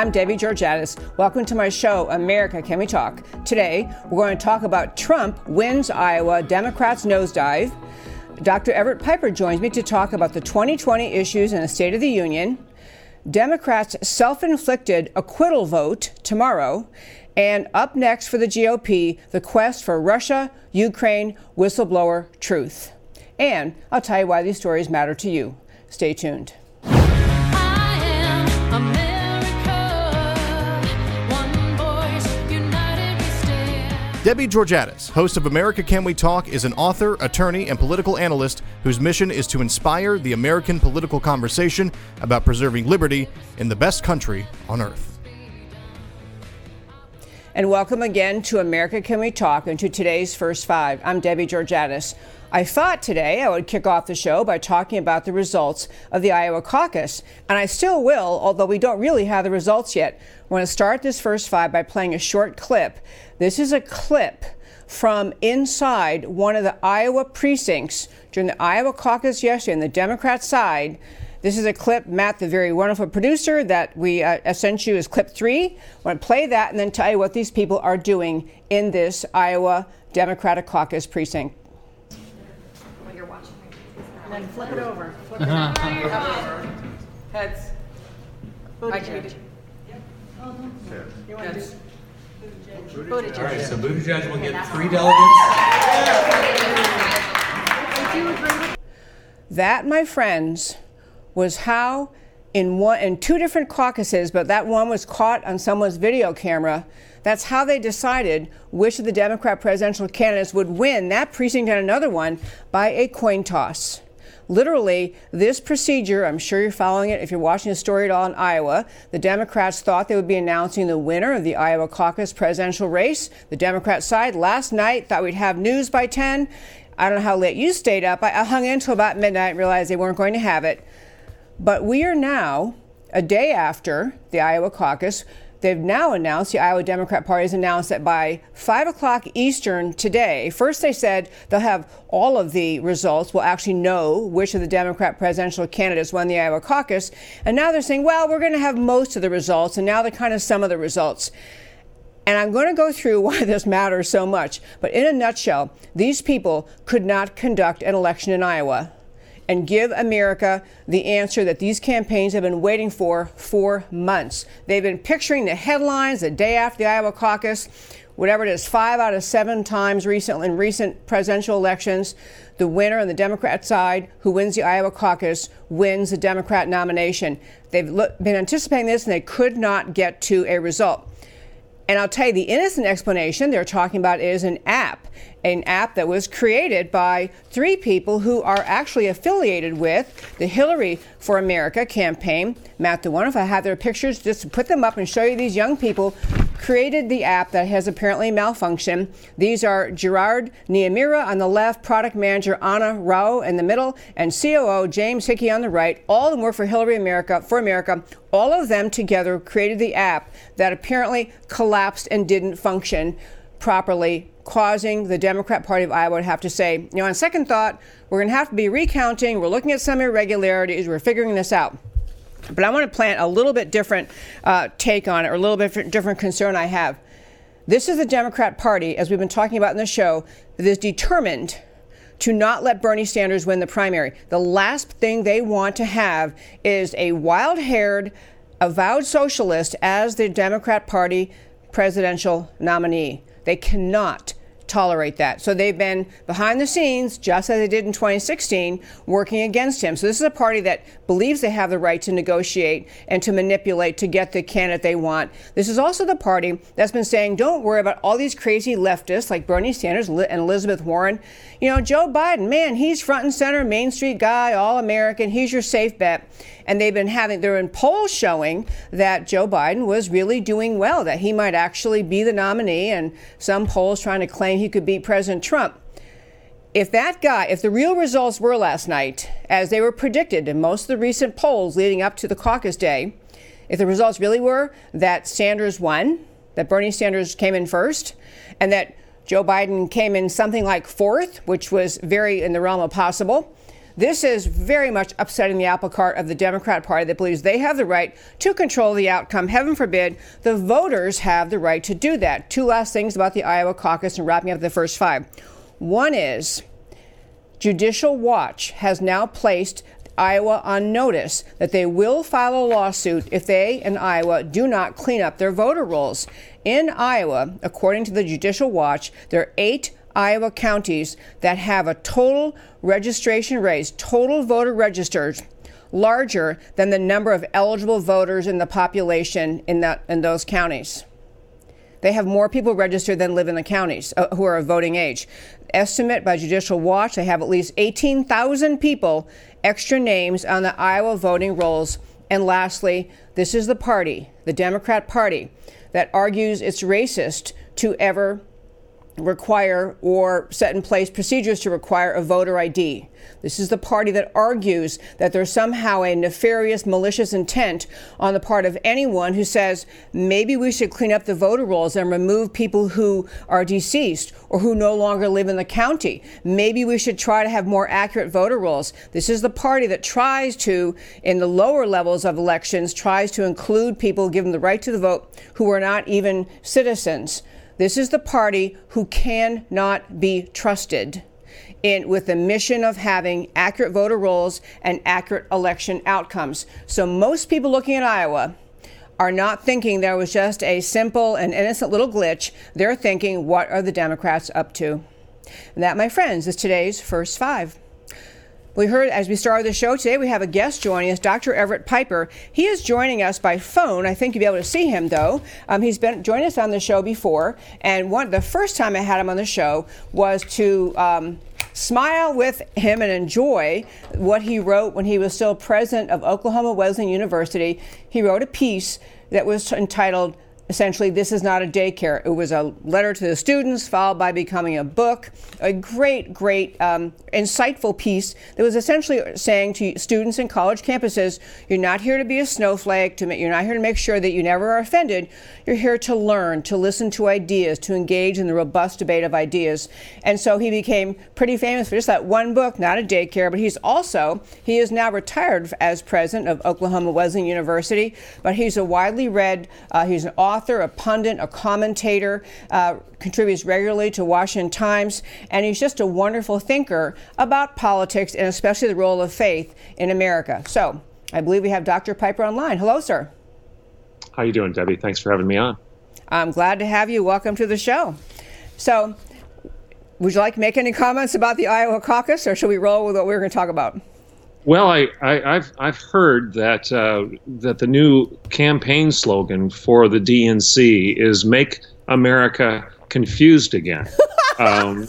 I'm Debbie Georgatos. Welcome to my show, America Can We Talk? Today, we're going to talk about Trump wins Iowa, Democrats nosedive. Dr. Everett Piper joins me to talk about the 2020 issues in the State of the Union, Democrats' self inflicted acquittal vote tomorrow, and up next for the GOP, the quest for Russia, Ukraine, whistleblower truth. And I'll tell you why these stories matter to you. Stay tuned. Debbie Georgatos, host of America Can We Talk, is an author, attorney, and political analyst whose mission is to inspire the American political conversation about preserving liberty in the best country on earth. And welcome again to America Can We Talk and to today's First Five. I'm Debbie Georgatos. I thought today I would kick off the show by talking about the results of the Iowa caucus, and I still will, although we don't really have the results yet. I want to start this first five by playing a short clip. This is a clip from inside one of the Iowa precincts during the Iowa caucus yesterday on the Democrat side. This is a clip, Matt, the very wonderful producer, that we uh, sent you as clip three. I want to play that and then tell you what these people are doing in this Iowa Democratic caucus precinct. you're watching. And then flip it over. Flip it over. Heads. I can. You want to do? Buttigieg. All right, so Buttigieg will get three delegates. That, my friends, was how in one in two different caucuses, but that one was caught on someone's video camera. That's how they decided which of the Democrat presidential candidates would win that precinct and another one by a coin toss. Literally, this procedure, I'm sure you're following it if you're watching the story at all in Iowa. The Democrats thought they would be announcing the winner of the Iowa caucus presidential race. The Democrat side last night thought we'd have news by 10. I don't know how late you stayed up. I, hung in until about midnight and realized they weren't going to have it. But we are now, a day after the Iowa caucus, They've now announced, the Iowa Democrat Party has announced that by 5 o'clock Eastern today, first they said they'll have all of the results. We'll actually know which of the Democrat presidential candidates won the Iowa caucus. And now they're saying, well, we're going to have most of the results. And now they're kind of some of the results. And I'm going to go through why this matters so much. But in a nutshell, these people could not conduct an election in Iowa and give America the answer that these campaigns have been waiting for for months. They've been picturing the headlines the day after the Iowa caucus, whatever it is, five out of seven times recently in recent presidential elections. The winner on the Democrat side, who wins the Iowa caucus, wins the Democrat nomination. They've been anticipating this and they could not get to a result. And I'll tell you, the innocent explanation they're talking about is an app an app that was created by three people who are actually affiliated with the Hillary for America campaign. Matt, the one, if I have their pictures, just to put them up and show you these young people created the app that has apparently malfunctioned. These are Gerard Niemira on the left, product manager Anna Rao in the middle, and COO James Hickey on the right. All of them work for Hillary America for America. All of them together created the app that apparently collapsed and didn't function properly causing the Democrat Party of Iowa to have to say, you know, on second thought, we're going to have to be recounting. We're looking at some irregularities. We're figuring this out. But I want to plant a little bit different uh, take on it, or a little bit different concern I have. This is the Democrat Party, as we've been talking about in the show, that is determined to not let Bernie Sanders win the primary. The last thing they want to have is a wild haired, avowed socialist as the Democrat Party presidential nominee. They cannot tolerate that. So they've been behind the scenes, just as they did in 2016, working against him. So this is a party that believes they have the right to negotiate and to manipulate to get the candidate they want. This is also the party that's been saying, don't worry about all these crazy leftists like Bernie Sanders and Elizabeth Warren. You know, Joe Biden, man, he's front and center, Main Street guy, all American. He's your safe bet. And they've been having, they're in polls showing that Joe Biden was really doing well, that he might actually be the nominee, and some polls trying to claim he could beat President Trump. If that guy, if the real results were last night, as they were predicted in most of the recent polls leading up to the caucus day, if the results really were that Sanders won, that Bernie Sanders came in first, and that Joe Biden came in something like fourth, which was very in the realm of possible, This is very much upsetting the apple cart of the Democrat Party that believes they have the right to control the outcome. Heaven forbid the voters have the right to do that. Two last things about the Iowa caucus and wrapping up the first five. One is Judicial Watch has now placed Iowa on notice that they will file a lawsuit if they in Iowa do not clean up their voter rolls. In Iowa, according to the Judicial Watch, there are eight Iowa counties that have a total registration rate, total voter registers, larger than the number of eligible voters in the population in, that, in those counties. They have more people registered than live in the counties uh, who are of voting age. Estimate by Judicial Watch, they have at least 18,000 people, extra names on the Iowa voting rolls. And lastly, this is the party, the Democrat Party, that argues it's racist to ever require or set in place procedures to require a voter ID. This is the party that argues that there's somehow a nefarious, malicious intent on the part of anyone who says maybe we should clean up the voter rolls and remove people who are deceased or who no longer live in the county. Maybe we should try to have more accurate voter rolls. This is the party that tries to, in the lower levels of elections, tries to include people, give them the right to the vote, who are not even citizens. This is the party who cannot be trusted in with the mission of having accurate voter rolls and accurate election outcomes. So most people looking at Iowa are not thinking there was just a simple and innocent little glitch. They're thinking, what are the Democrats up to? And that, my friends, is today's first five. We heard as we started the show today, we have a guest joining us, Dr. Everett Piper. He is joining us by phone. I think you'll be able to see him though. Um, he's been joined us on the show before, and one the first time I had him on the show was to um, smile with him and enjoy what he wrote when he was still president of Oklahoma Wesleyan University. He wrote a piece that was entitled essentially this is not a daycare. It was a letter to the students followed by becoming a book. A great great um, insightful piece that was essentially saying to students in college campuses you're not here to be a snowflake to you're not here to make sure that you never are offended. You're here to learn to listen to ideas to engage in the robust debate of ideas. And so he became pretty famous for just that one book not a daycare but he's also he is now retired as president of oklahoma wesleyan university but he's a widely read uh, he's an author author, a pundit, a commentator, uh, contributes regularly to Washington Times, and he's just a wonderful thinker about politics and especially the role of faith in America. So I believe we have Dr. Piper online. Hello, sir. How you doing, Debbie? Thanks for having me on. I'm glad to have you. Welcome to the show. So, would you like to make any comments about the Iowa caucus, or should we roll with what we're going to talk about? Well, I, I, have I've heard that uh, that the new campaign slogan for the DNC is "Make America Confused Again." Um,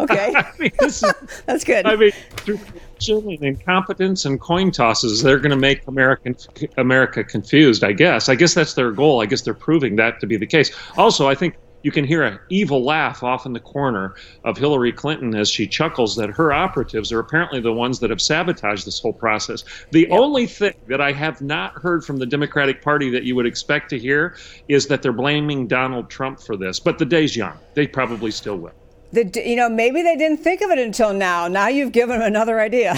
okay, I mean, is, that's good. I mean, through and incompetence and coin tosses, they're going to make American America confused. I guess. I guess that's their goal. I guess they're proving that to be the case. Also, I think you can hear an evil laugh off in the corner of Hillary Clinton as she chuckles that her operatives are apparently the ones that have sabotaged this whole process. The only thing that I have not heard from the Democratic Party that you would expect to hear is that they're blaming Donald Trump for this. But the day's young. They probably still will. The, you know, maybe they didn't think of it until now. Now you've given them another idea.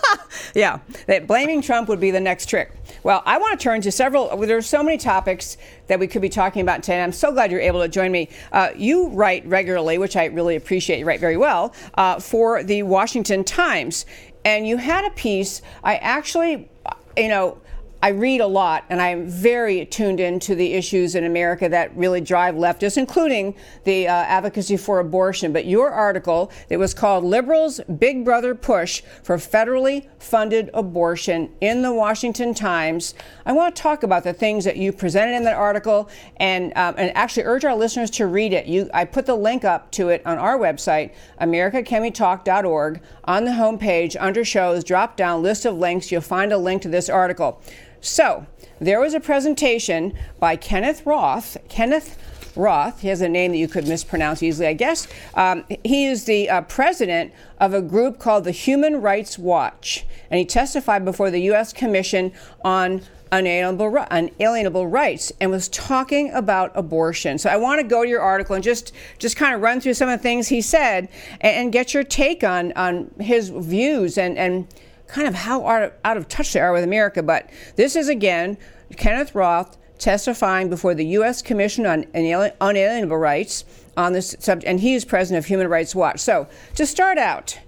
yeah, that blaming Trump would be the next trick. Well, I want to turn to several. There are so many topics that we could be talking about today. I'm so glad you're able to join me. Uh, you write regularly, which I really appreciate. You write very well uh, for the Washington Times, and you had a piece. I actually, you know I read a lot, and I'm very tuned into the issues in America that really drive leftists, including the uh, advocacy for abortion. But your article, it was called Liberals' Big Brother Push for Federally Funded Abortion in the Washington Times. I want to talk about the things that you presented in that article and, um, and actually urge our listeners to read it. You, I put the link up to it on our website, americacanwetalk.org. On the homepage, under shows, drop down list of links, you'll find a link to this article. So there was a presentation by Kenneth Roth. Kenneth Roth, he has a name that you could mispronounce easily, I guess. Um, he is the uh, president of a group called the Human Rights Watch, and he testified before the U.S. Commission on unalienable, unalienable rights and was talking about abortion. So I want to go to your article and just just kind of run through some of the things he said and, and get your take on on his views and and kind of how out of, out of touch they are with America. But this is again Kenneth Roth testifying before the U.S. Commission on Unalienable Rights on this subject, and he is president of Human Rights Watch. So to start out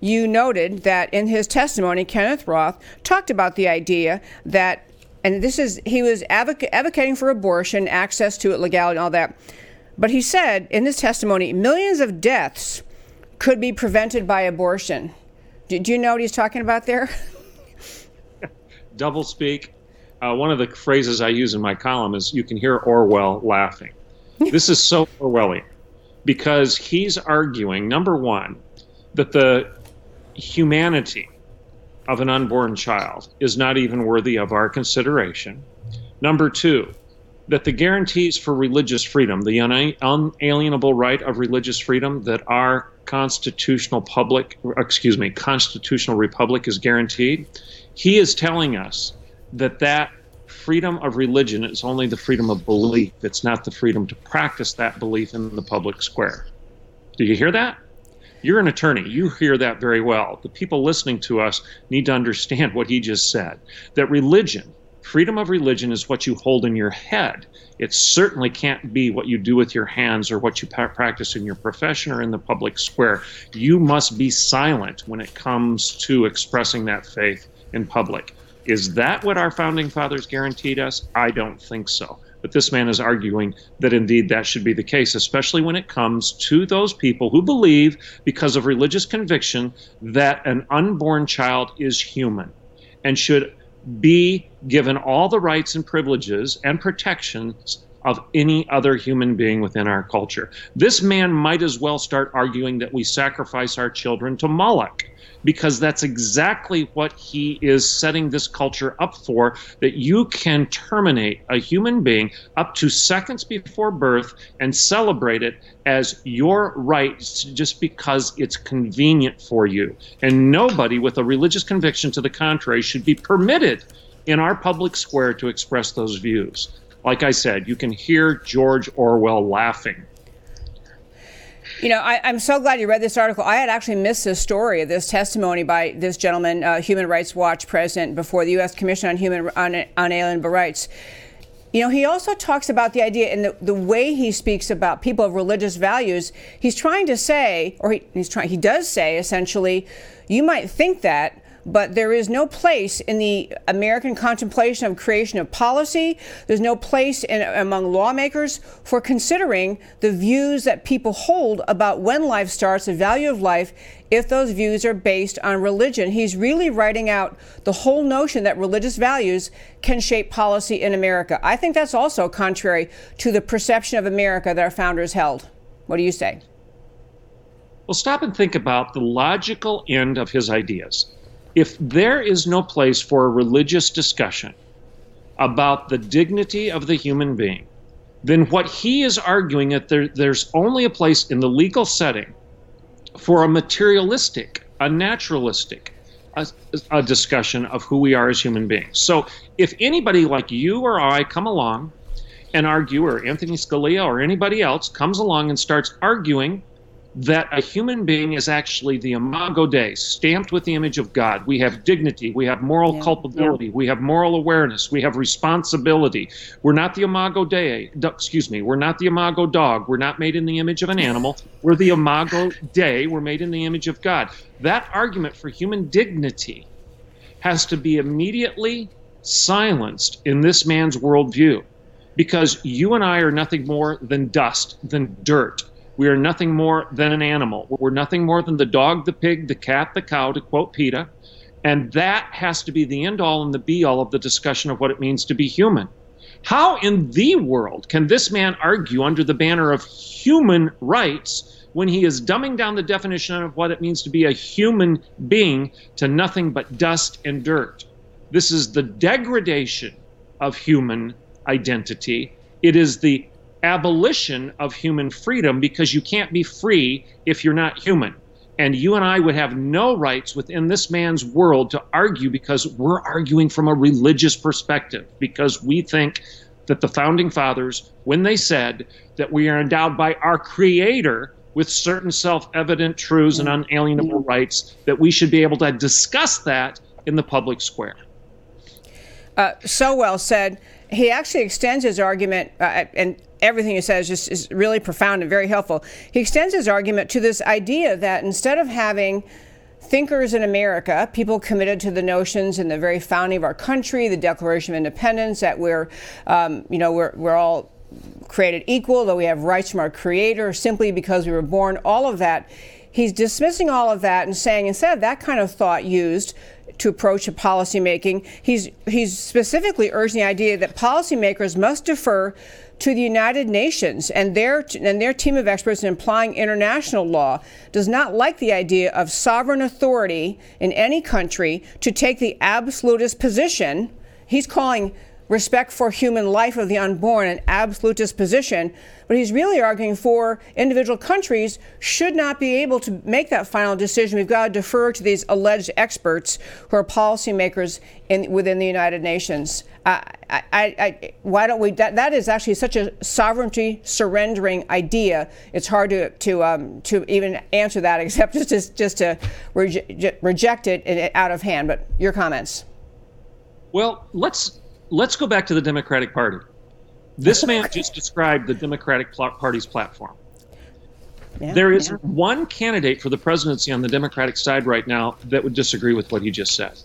you noted that in his testimony, Kenneth Roth talked about the idea that and this is he was advoc- advocating for abortion, access to it, legality, and all that. But he said in his testimony, millions of deaths could be prevented by abortion. Did you know what he's talking about there? Double speak. Uh, one of the phrases I use in my column is you can hear Orwell laughing. this is so Orwellian because he's arguing, number one, that the humanity of an unborn child is not even worthy of our consideration. Number two, that the guarantees for religious freedom, the unalienable right of religious freedom that our constitutional public, excuse me, constitutional republic is guaranteed, he is telling us that that freedom of religion is only the freedom of belief. It's not the freedom to practice that belief in the public square. Do you hear that? You're an attorney. You hear that very well. The people listening to us need to understand what he just said that religion, freedom of religion, is what you hold in your head. It certainly can't be what you do with your hands or what you practice in your profession or in the public square. You must be silent when it comes to expressing that faith in public. Is that what our founding fathers guaranteed us? I don't think so. But this man is arguing that indeed that should be the case, especially when it comes to those people who believe, because of religious conviction, that an unborn child is human and should be given all the rights and privileges and protections of any other human being within our culture. This man might as well start arguing that we sacrifice our children to Moloch because that's exactly what he is setting this culture up for that you can terminate a human being up to seconds before birth and celebrate it as your right just because it's convenient for you. And nobody with a religious conviction to the contrary should be permitted in our public square to express those views. Like I said, you can hear George Orwell laughing you know, I, am so glad you read this article. I had actually missed this story this testimony by this gentleman, uh, Human Rights Watch president, before the U.S. Commission on Human on, on Alienable Rights. You know, he also talks about the idea and the, the way he speaks about people of religious values. He's trying to say, or he, he's trying, he does say essentially, you might think that, but there is no place in the American contemplation of creation of policy. There's no place in, among lawmakers for considering the views that people hold about when life starts, the value of life, if those views are based on religion. He's really writing out the whole notion that religious values can shape policy in America. I think that's also contrary to the perception of America that our founders held. What do you say? Well, stop and think about the logical end of his ideas if there is no place for a religious discussion about the dignity of the human being, then what he is arguing that there, there's only a place in the legal setting for a materialistic, a naturalistic, a, a discussion of who we are as human beings. So if anybody like you or I come along and argue, or Anthony Scalia or anybody else comes along and starts arguing that a human being is actually the imago Dei, stamped with the image of God. We have dignity, we have moral yeah. culpability, yeah. we have moral awareness, we have responsibility. We're not the imago Dei, excuse me, we're not the imago dog, we're not made in the image of an animal, we're the imago Dei, we're made in the image of God. That argument for human dignity has to be immediately silenced in this man's worldview because you and I are nothing more than dust, than dirt we are nothing more than an animal. We're nothing more than the dog, the pig, the cat, the cow, to quote PETA. And that has to be the end all and the be all of the discussion of what it means to be human. How in the world can this man argue under the banner of human rights when he is dumbing down the definition of what it means to be a human being to nothing but dust and dirt? This is the degradation of human identity. It is the abolition of human freedom because you can't be free if you're not human. And you and I would have no rights within this man's world to argue because we're arguing from a religious perspective, because we think that the founding fathers, when they said that we are endowed by our Creator with certain self evident truths and unalienable rights, that we should be able to discuss that in the public square. Uh, so well said. He actually extends his argument, uh, and everything he says just is really profound and very helpful. He extends his argument to this idea that instead of having thinkers in America, people committed to the notions in the very founding of our country, the Declaration of Independence, that we're, um, you know, we're, we're all created equal, that we have rights from our Creator simply because we were born, all of that. He's dismissing all of that and saying instead that kind of thought used to approach to policymaking, he's he's specifically urging the idea that policymakers must defer to the United Nations and their and their team of experts in applying international law does not like the idea of sovereign authority in any country to take the absolutist position. He's calling respect for human life of the unborn an absolutist position, but he's really arguing for individual countries should not be able to make that final decision. We've got to defer to these alleged experts who are policymakers in, within the United Nations. I, I, I, why don't we? That, that is actually such a sovereignty surrendering idea. It's hard to to um, to even answer that, except just just to reje- reject it out of hand. But your comments. Well, let's let's go back to the Democratic Party. This man just described the Democratic Party's platform. Yeah, there is yeah. one candidate for the presidency on the Democratic side right now that would disagree with what he just said.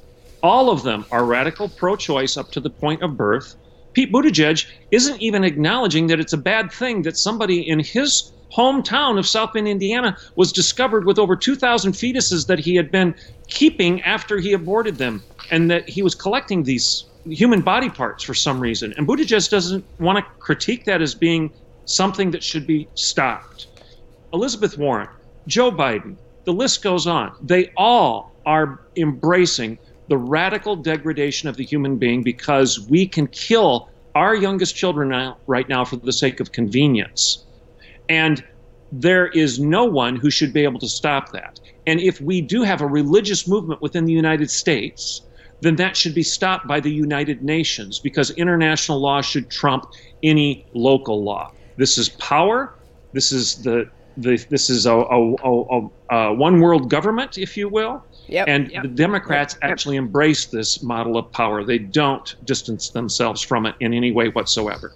All of them are radical pro choice up to the point of birth. Pete Buttigieg isn't even acknowledging that it's a bad thing that somebody in his hometown of South Bend, Indiana, was discovered with over 2,000 fetuses that he had been keeping after he aborted them, and that he was collecting these human body parts for some reason. And Buttigieg doesn't want to critique that as being something that should be stopped. Elizabeth Warren, Joe Biden, the list goes on. They all are embracing the radical degradation of the human being because we can kill our youngest children now, right now for the sake of convenience. And there is no one who should be able to stop that. And if we do have a religious movement within the United States, then that should be stopped by the United Nations because international law should trump any local law. This is power. This is the, the this is a, a, a, a one world government, if you will. Yep, and yep, the Democrats yep, actually embrace this model of power. They don't distance themselves from it in any way whatsoever.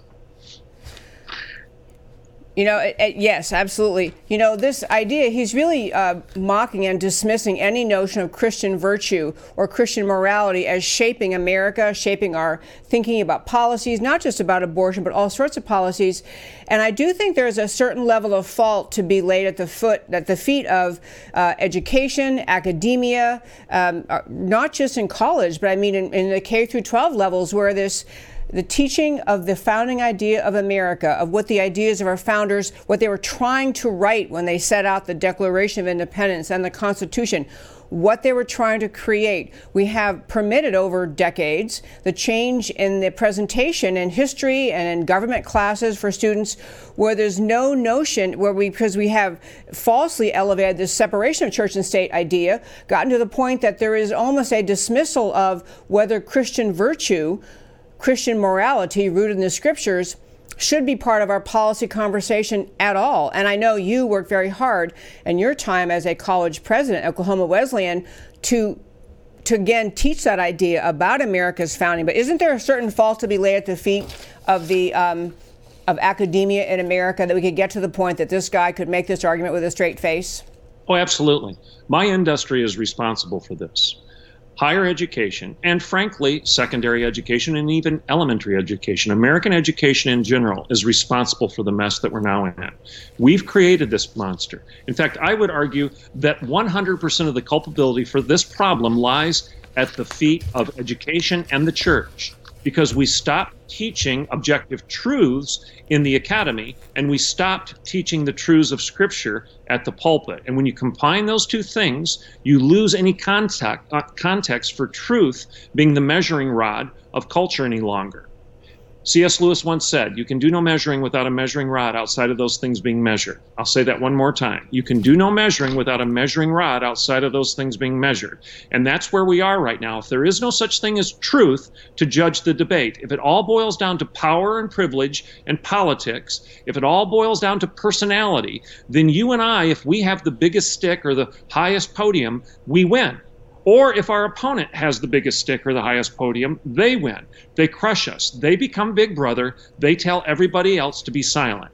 You know, it, it, yes, absolutely. You know, this idea, he's really uh, mocking and dismissing any notion of Christian virtue or Christian morality as shaping America, shaping our thinking about policies, not just about abortion, but all sorts of policies. And I do think there's a certain level of fault to be laid at the foot, at the feet of uh, education, academia, um, uh, not just in college, but I mean in, in the K through 12 levels where this the teaching of the founding idea of America, of what the ideas of our founders, what they were trying to write when they set out the Declaration of Independence and the Constitution, what they were trying to create. We have permitted over decades the change in the presentation in history and in government classes for students where there's no notion where we because we have falsely elevated this separation of church and state idea gotten to the point that there is almost a dismissal of whether Christian virtue Christian morality rooted in the scriptures should be part of our policy conversation at all. And I know you worked very hard in your time as a college president Oklahoma Wesleyan to to again teach that idea about America's founding. But isn't there a certain fault to be laid at the feet of the um, of academia in America that we could get to the point that this guy could make this argument with a straight face? Oh, absolutely. My industry is responsible for this higher education, and frankly, secondary education and even elementary education. American education in general is responsible for the mess that we're now in. We've created this monster. In fact, I would argue that 100% of the culpability for this problem lies at the feet of education and the church because we stopped teaching objective truths in the academy and we stopped teaching the truths of scripture at the pulpit. And when you combine those two things you lose any contact, uh, context for truth being the measuring rod of culture any longer C.S. Lewis once said, You can do no measuring without a measuring rod outside of those things being measured. I'll say that one more time. You can do no measuring without a measuring rod outside of those things being measured. And that's where we are right now. If there is no such thing as truth to judge the debate, if it all boils down to power and privilege and politics, if it all boils down to personality, then you and I, if we have the biggest stick or the highest podium, we win. Or if our opponent has the biggest stick or the highest podium, they win. They crush us. They become big brother. They tell everybody else to be silent.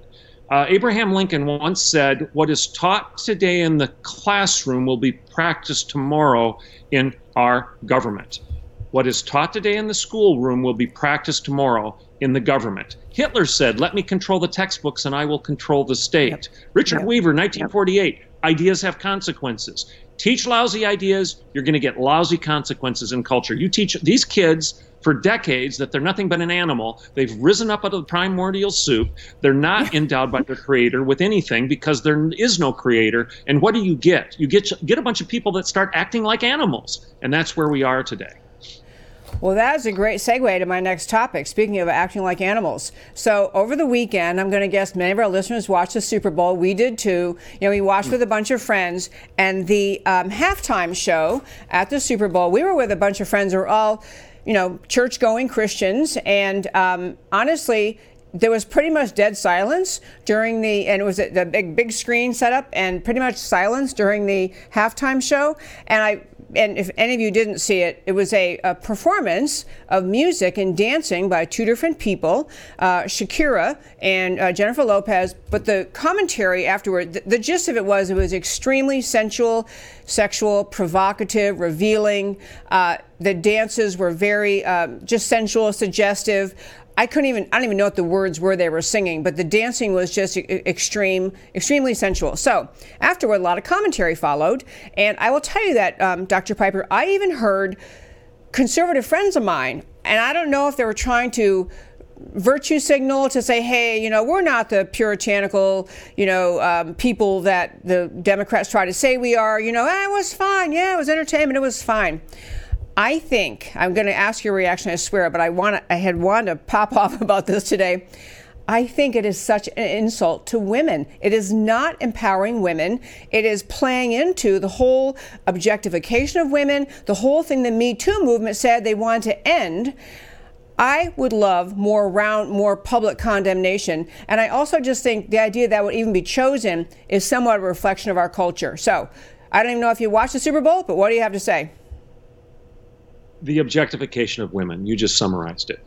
Uh, Abraham Lincoln once said, What is taught today in the classroom will be practiced tomorrow in our government. What is taught today in the schoolroom will be practiced tomorrow in the government. Hitler said, Let me control the textbooks and I will control the state. Yep. Richard yep. Weaver, 1948, yep. ideas have consequences teach lousy ideas, you're going to get lousy consequences in culture. You teach these kids for decades that they're nothing but an animal. They've risen up out of the primordial soup. They're not endowed by their creator with anything because there is no creator. And what do you get? You get get a bunch of people that start acting like animals, and that's where we are today. Well, that is a great segue to my next topic. Speaking of acting like animals. So, over the weekend, I'm going to guess many of our listeners watched the Super Bowl. We did too. You know, we watched with a bunch of friends. And the um, halftime show at the Super Bowl, we were with a bunch of friends who were all, you know, church going Christians. And um, honestly, there was pretty much dead silence during the and it was the big big screen setup and pretty much silence during the halftime show and i and if any of you didn't see it, it was a, a performance of music and dancing by two different people, uh, Shakira and uh, Jennifer Lopez. But the commentary afterward, the, the, gist of it was it was extremely sensual, sexual, provocative, revealing. Uh, the dances were very uh, just sensual, suggestive. I couldn't even, I don't even know what the words were they were singing, but the dancing was just extreme, extremely sensual. So afterward, a lot of commentary followed. And I will tell you that, um, Dr. Piper, I even heard conservative friends of mine, and I don't know if they were trying to virtue signal to say, hey, you know, we're not the puritanical, you know, um, people that the Democrats try to say we are. You know, ah, it was fine. Yeah, it was entertainment. It was fine. I think I'm going to ask your reaction. I swear, but I want I had wanted to pop off about this today. I think it is such an insult to women. It is not empowering women. It is playing into the whole objectification of women, the whole thing the Me Too movement said they want to end. I would love more round, more public condemnation. And I also just think the idea that would even be chosen is somewhat a reflection of our culture. So I don't even know if you watched the Super Bowl, but what do you have to say? The objectification of women. You just summarized it.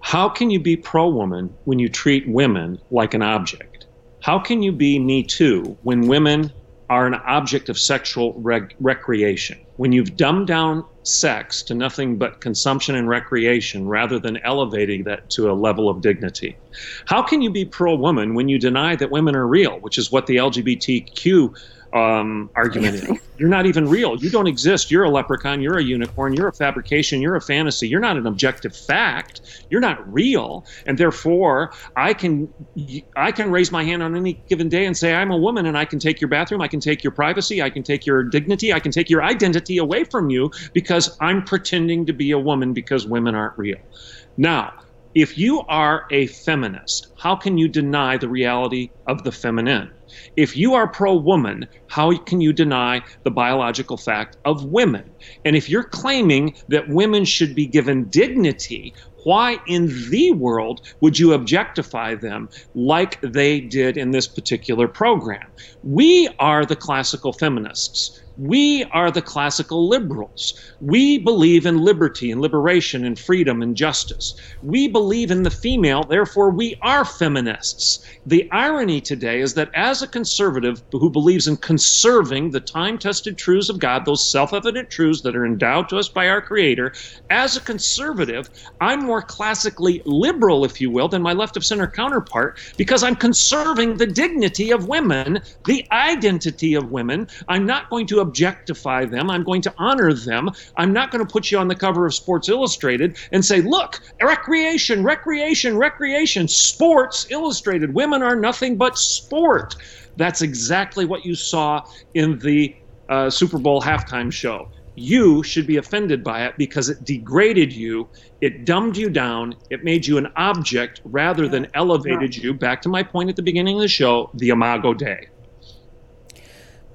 How can you be pro woman when you treat women like an object? How can you be Me Too when women are an object of sexual rec- recreation? When you've dumbed down sex to nothing but consumption and recreation rather than elevating that to a level of dignity? How can you be pro woman when you deny that women are real, which is what the LGBTQ um, argument. You're not even real. You don't exist. You're a leprechaun. You're a unicorn. You're a fabrication. You're a fantasy. You're not an objective fact. You're not real. And therefore, I can I can raise my hand on any given day and say I'm a woman, and I can take your bathroom. I can take your privacy. I can take your dignity. I can take your identity away from you because I'm pretending to be a woman because women aren't real. Now, if you are a feminist, how can you deny the reality of the feminine? If you are pro woman, how can you deny the biological fact of women? And if you're claiming that women should be given dignity, why in the world would you objectify them like they did in this particular program? We are the classical feminists. We are the classical liberals. We believe in liberty and liberation and freedom and justice. We believe in the female, therefore, we are feminists. The irony today is that as a conservative who believes in conserving the time tested truths of God, those self evident truths that are endowed to us by our Creator, as a conservative, I'm more classically liberal, if you will, than my left of center counterpart because I'm conserving the dignity of women, the identity of women. I'm not going to objectify them. I'm going to honor them. I'm not going to put you on the cover of Sports Illustrated and say, look, recreation, recreation, recreation, Sports Illustrated. Women are nothing but sport. That's exactly what you saw in the uh, Super Bowl halftime show you should be offended by it because it degraded you, it dumbed you down, it made you an object rather than elevated you. Back to my point at the beginning of the show the Imago Dei.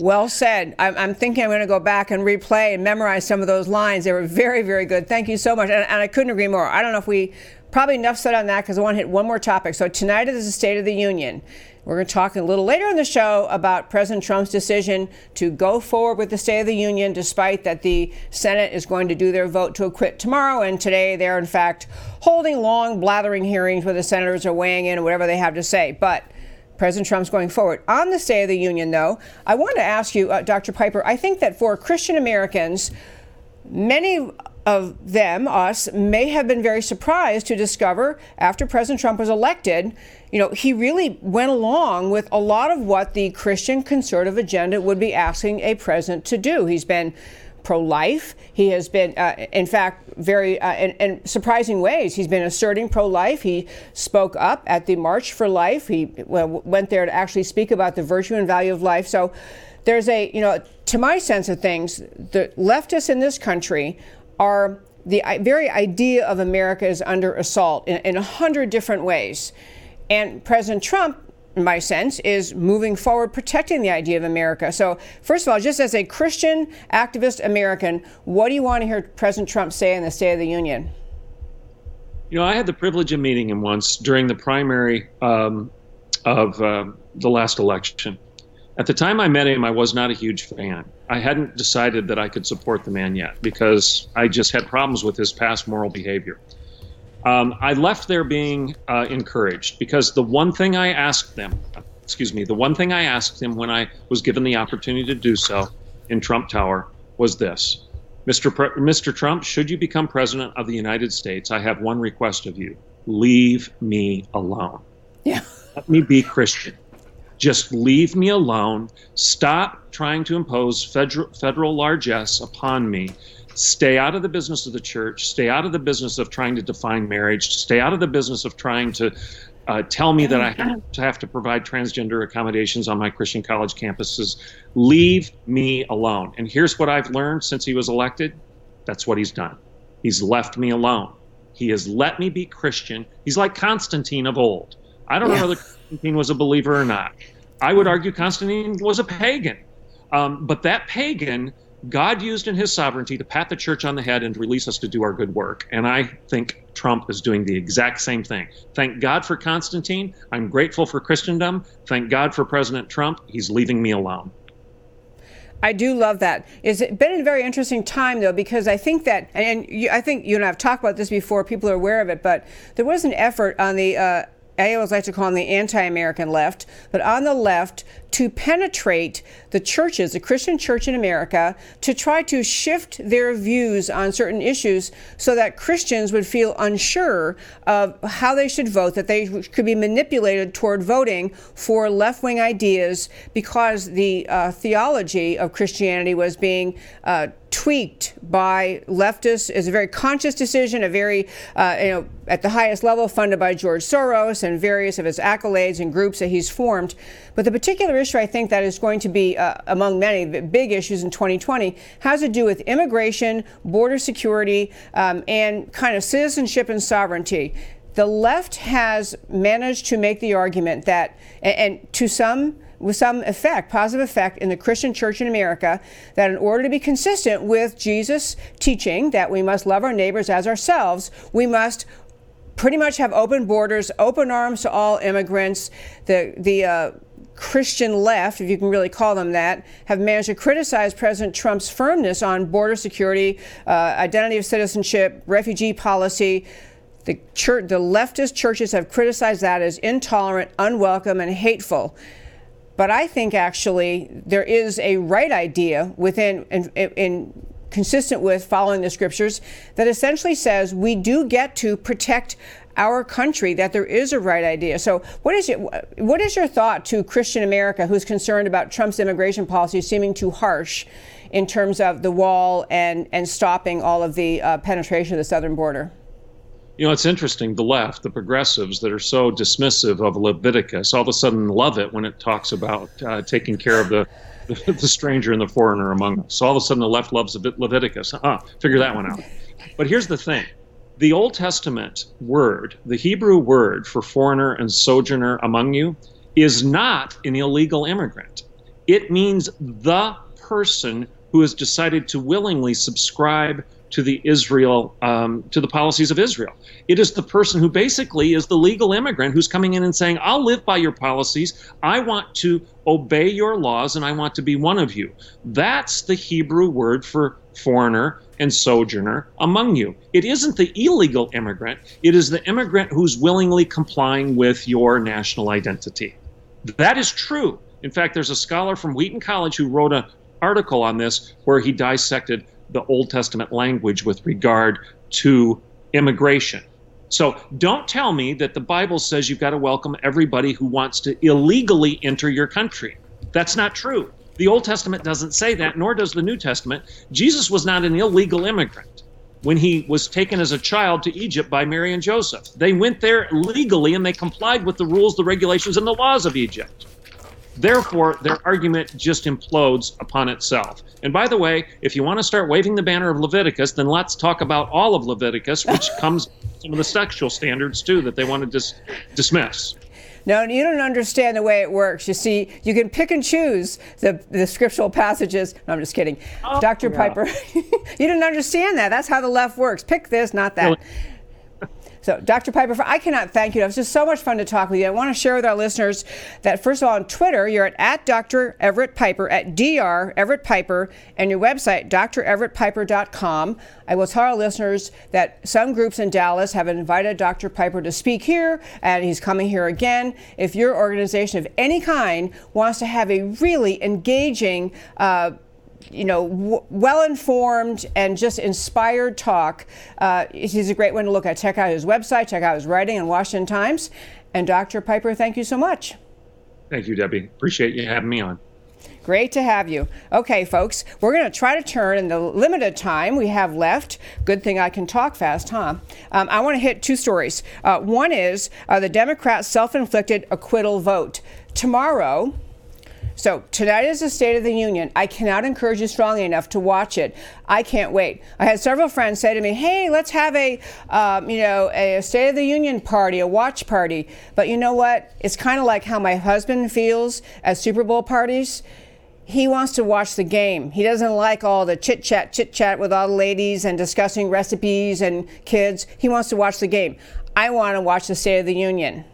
Well said. I'm, I'm, thinking I'm going to go back and replay and memorize some of those lines. They were very, very good. Thank you so much. And, and I couldn't agree more. I don't know if we probably enough said on that because I want to hit one more topic. So tonight is the State of the Union. We're going to talk a little later in the show about President Trump's decision to go forward with the State of the Union, despite that the Senate is going to do their vote to acquit tomorrow. And today they're, in fact, holding long, blathering hearings where the senators are weighing in whatever they have to say. But President Trump's going forward. On the State of the Union, though, I want to ask you, uh, Dr. Piper, I think that for Christian Americans, many of them, us, may have been very surprised to discover after President Trump was elected, you know, he really went along with a lot of what the Christian conservative agenda would be asking a president to do. He's been pro life. He has been, uh, in fact, very, uh, in, in, surprising ways, he's been asserting pro life. He spoke up at the March for Life. He went there to actually speak about the virtue and value of life. So there's a, you know, to my sense of things, the leftists in this country are the very idea of America is under assault in a hundred different ways. And President Trump my sense, is moving forward protecting the idea of America. So, first of all, just as a Christian activist American, what do you want to hear President Trump say in the State of the Union? You know, I had the privilege of meeting him once during the primary um, of uh, the last election. At the time I met him, I was not a huge fan. I hadn't decided that I could support the man yet because I just had problems with his past moral behavior. Um, I left there being uh, encouraged because the one thing I asked them, excuse me, the one thing I asked them when I was given the opportunity to do so in Trump Tower was this Mr. Pre- Mr. Trump, should you become president of the United States, I have one request of you leave me alone. Yeah. Let me be Christian. Just leave me alone. Stop trying to impose federal, federal largesse upon me stay out of the business of the church, stay out of the business of trying to define marriage, stay out of the business of trying to uh, tell me that I have to have to provide transgender accommodations on my Christian college campuses. Leave me alone. And here's what I've learned since he was elected that's what he's done. He's left me alone. He has let me be Christian. He's like Constantine of old. I don't yeah. know whether Constantine was a believer or not. I would argue Constantine was a pagan. Um, but that pagan God used in his sovereignty to pat the church on the head and release us to do our good work. And I think Trump is doing the exact same thing. Thank God for Constantine. I'm grateful for Christendom. Thank God for President Trump. He's leaving me alone. I do love that. It's been a very interesting time, though, because I think that, and you, I think you and I have talked about this before, people are aware of it, but there was an effort on the uh, I always like to call them the anti American left, but on the left to penetrate the churches, the Christian church in America, to try to shift their views on certain issues so that Christians would feel unsure of how they should vote, that they could be manipulated toward voting for left wing ideas because the uh, theology of Christianity was being uh, tweaked by leftists is a very conscious decision, a very, uh, you know, at the highest level funded by George Soros and various of his accolades and groups that he's formed. But the particular issue I think that is going to be uh, among many big issues in 2020 has to do with immigration, border security, um, and kind of citizenship and sovereignty. The left has managed to make the argument that, and, and to some with some effect, positive effect in the Christian church in America, that in order to be consistent with Jesus' teaching that we must love our neighbors as ourselves, we must pretty much have open borders, open arms to all immigrants. The the uh, Christian left, if you can really call them that, have managed to criticize President Trump's firmness on border security, uh, identity of citizenship, refugee policy. The, church, the leftist churches have criticized that as intolerant, unwelcome, and hateful. But I think actually there is a right idea within, in, in consistent with following the scriptures, that essentially says we do get to protect our country that there is a right idea. So, what is it? What is your thought to Christian America, who's concerned about Trump's immigration policy seeming too harsh in terms of the wall and and stopping all of the uh, penetration of the southern border? You know, it's interesting. The left, the progressives that are so dismissive of Leviticus, all of a sudden love it when it talks about uh, taking care of the the, stranger and the foreigner among us. So all of a sudden, the left loves Leviticus. Ah, figure that one out. But here's the thing the Old Testament word, the Hebrew word for foreigner and sojourner among you, is not an illegal immigrant. It means the person who has decided to willingly subscribe to the Israel um, to the policies of Israel. It is the person who basically is the legal immigrant who's coming in and saying, "I'll live by your policies. I want to obey your laws, and I want to be one of you." That's the Hebrew word for foreigner and sojourner among you. It isn't the illegal immigrant. It is the immigrant who's willingly complying with your national identity. That is true. In fact, there's a scholar from Wheaton College who wrote an article on this where he dissected the Old Testament language with regard to immigration. So don't tell me that the Bible says you've got to welcome everybody who wants to illegally enter your country. That's not true. The Old Testament doesn't say that, nor does the New Testament. Jesus was not an illegal immigrant when he was taken as a child to Egypt by Mary and Joseph. They went there legally and they complied with the rules, the regulations, and the laws of Egypt. Therefore, their argument just implodes upon itself. And by the way, if you want to start waving the banner of Leviticus, then let's talk about all of Leviticus, which comes some of the sexual standards too that they want to dis- dismiss. No, you don't understand the way it works. You see, you can pick and choose the, the scriptural passages. No, I'm just kidding. Oh, Dr. Yeah. Piper, you didn't understand that. That's how the left works. Pick this, not that. So, Dr. Piper, I cannot thank you. It was just so much fun to talk with you. I want to share with our listeners that, first of all, on Twitter, you're at, at Dr. Everett Piper, at Dr. Everett Piper, and your website, dreverettpiper.com. I will tell our listeners that some groups in Dallas have invited Dr. Piper to speak here, and he's coming here again. If your organization of any kind wants to have a really engaging, uh, you know, w- well informed and just inspired talk. Uh, he's a great one to look at. Check out his website, check out his writing in Washington Times. And Dr. Piper, thank you so much. Thank you, Debbie. Appreciate you having me on. Great to have you. Okay, folks, we're going to try to turn in the limited time we have left. Good thing I can talk fast, huh? Um, I want to hit two stories. Uh, one is uh, the Democrats' self inflicted acquittal vote. Tomorrow, so tonight is the State of the Union. I cannot encourage you strongly enough to watch it. I can't wait. I had several friends say to me, "Hey, let's have a, um, you know, a State of the Union party, a watch party." But you know what? It's kind of like how my husband feels at Super Bowl parties. He wants to watch the game. He doesn't like all the chit chat, chit chat with all the ladies and discussing recipes and kids. He wants to watch the game. I want to watch the State of the Union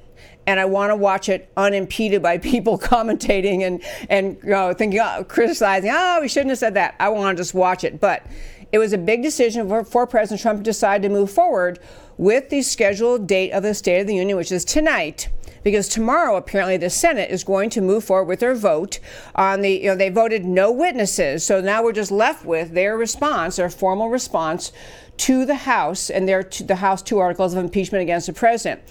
and I want to watch it unimpeded by people commentating and and you know, thinking, oh, criticizing. Oh, we shouldn't have said that. I want to just watch it. But it was a big decision for, for President Trump to decide to move forward with the scheduled date of the State of the Union, which is tonight. Because tomorrow, apparently, the Senate is going to move forward with their vote on the, you know, they voted no witnesses. So now we're just left with their response, their formal response to the House and their, the House two articles of impeachment against the president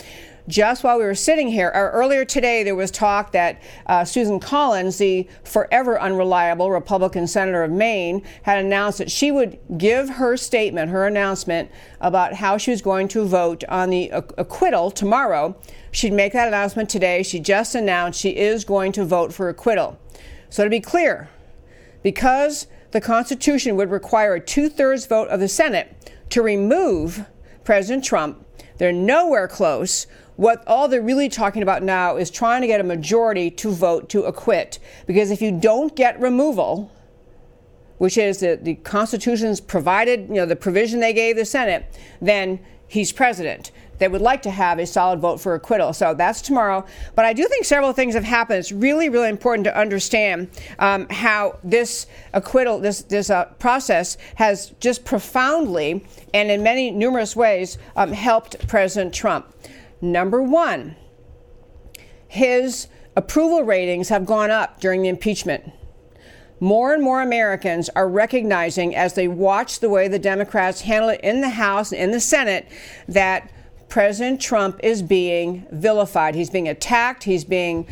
just while we were sitting here, or earlier today, there was talk that uh, Susan Collins, the forever unreliable Republican senator of Maine, had announced that she would give her statement, her announcement about how she was going to vote on the acquittal tomorrow. She'd make that announcement today. She just announced she is going to vote for acquittal. So to be clear, because the Constitution would require a two thirds vote of the Senate to remove President Trump, they're nowhere close what all they're really talking about now is trying to get a majority to vote to acquit. Because if you don't get removal, which is the, the Constitution's provided, you know, the provision they gave the Senate, then he's president. They would like to have a solid vote for acquittal. So that's tomorrow. But I do think several things have happened. It's really, really important to understand um, how this acquittal, this this uh, process, has just profoundly and in many numerous ways um, helped President Trump. Number one, his approval ratings have gone up during the impeachment. More and more Americans are recognizing as they watch the way the Democrats handle it in the House and in the Senate that President Trump is being vilified. He's being attacked. He's being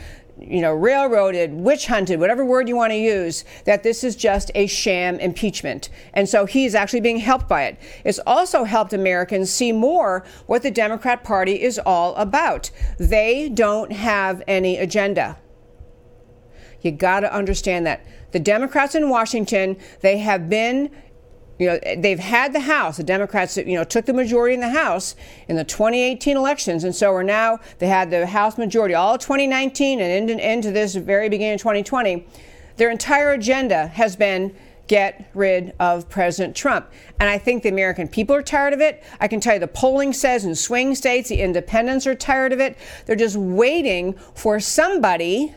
you know, railroaded, witch hunted, whatever word you want to use, that this is just a sham impeachment. And so he's actually being helped by it. It's also helped Americans see more what the Democrat Party is all about. They don't have any agenda. You got to understand that. The Democrats in Washington, they have been you know they've had the house the democrats you know took the majority in the house in the 2018 elections and so we're now they had the house majority all 2019 and into, into this very beginning of 2020 their entire agenda has been get rid of President Trump. And I think the American people are tired of it. I can tell you the polling says in swing states, the independents are tired of it. They're just waiting for somebody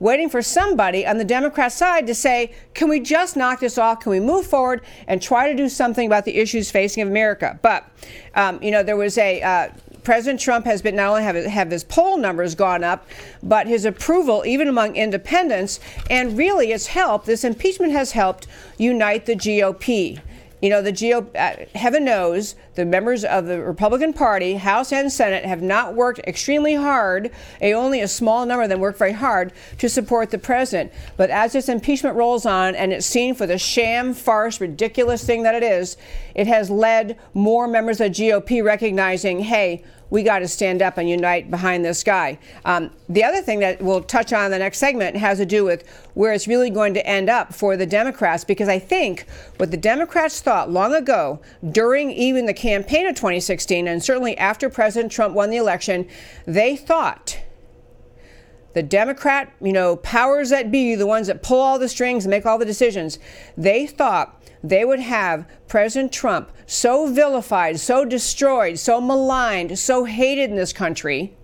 waiting for somebody on the Democrat side to say, can we just knock this off? Can we move forward and try to do something about the issues facing America? But, um, you know, there was a, uh, President Trump has been not only have, have his poll numbers gone up, but his approval even among independents, and really it's helped. This impeachment has helped unite the GOP. You know, the GOP, uh, heaven knows, the members of the Republican Party, House and Senate, have not worked extremely hard. A, only a small number of them worked very hard to support the president. But as this impeachment rolls on and it's seen for the sham, farce, ridiculous thing that it is, it has led more members of the GOP recognizing, hey, we got to stand up and unite behind this guy. Um, the other thing that we'll touch on in the next segment has to do with where it's really going to end up for the Democrats, because I think what the Democrats thought long ago, during even the campaign of 2016, and certainly after President Trump won the election, they thought the Democrat, you know, powers that be, the ones that pull all the strings and make all the decisions, they thought they would have President Trump so vilified, so destroyed, so maligned, so hated in this country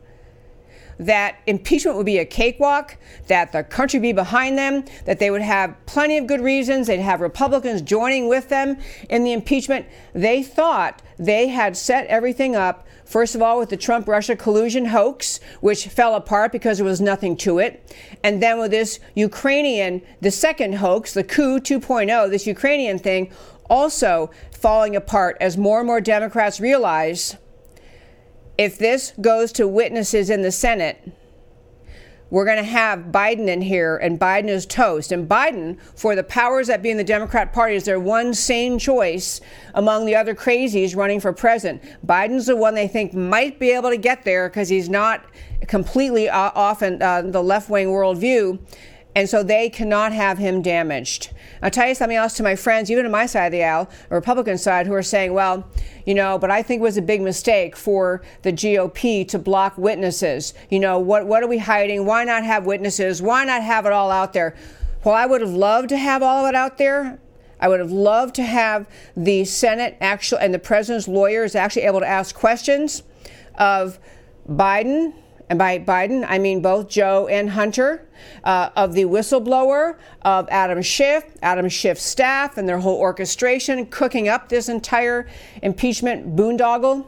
that impeachment would be a cakewalk, that the country be behind them, that they would have plenty of good reasons, they'd have Republicans joining with them in the impeachment. They thought they had set everything up First of all, with the Trump Russia collusion hoax, which fell apart because there was nothing to it. And then with this Ukrainian, the second hoax, the coup 2.0, this Ukrainian thing, also falling apart as more and more Democrats realize if this goes to witnesses in the Senate, we're going to have Biden in here, and Biden is toast. And Biden, for the powers that be in the Democrat Party, is their one sane choice among the other crazies running for president. Biden's the one they think might be able to get there because he's not completely uh, off in uh, the left wing worldview and so they cannot have him damaged. I'll tell you something else to my friends, even on my side of the aisle, the Republican side, who are saying, well, you know, but I think it was a big mistake for the GOP to block witnesses. You know, what, what are we hiding? Why not have witnesses? Why not have it all out there? Well, I would have loved to have all of it out there. I would have loved to have the Senate actually and the president's lawyers actually able to ask questions of Biden and by Biden, I mean both Joe and Hunter, uh, of the whistleblower, of Adam Schiff, Adam Schiff's staff, and their whole orchestration cooking up this entire impeachment boondoggle.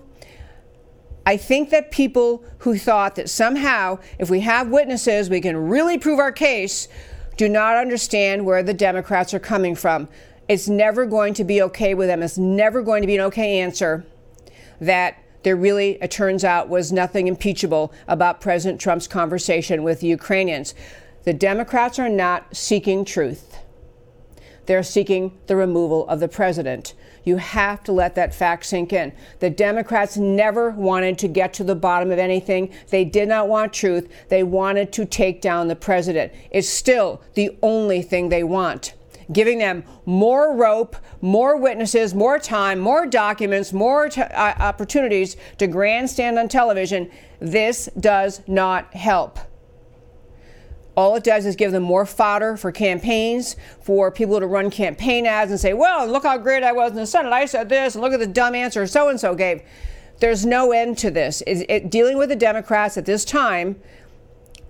I think that people who thought that somehow, if we have witnesses, we can really prove our case, do not understand where the Democrats are coming from. It's never going to be okay with them. It's never going to be an okay answer that there really, it turns out, was nothing impeachable about President Trump's conversation with the Ukrainians. The Democrats are not seeking truth. They're seeking the removal of the president. You have to let that fact sink in. The Democrats never wanted to get to the bottom of anything. They did not want truth. They wanted to take down the president. It's still the only thing they want giving them more rope, more witnesses, more time, more documents, more t- uh, opportunities to grandstand on television. This does not help. All it does is give them more fodder for campaigns, for people to run campaign ads and say, well, look how great I was in the Senate. I said this, and look at the dumb answer so and so gave. There's no end to this. It, it, dealing with the Democrats at this time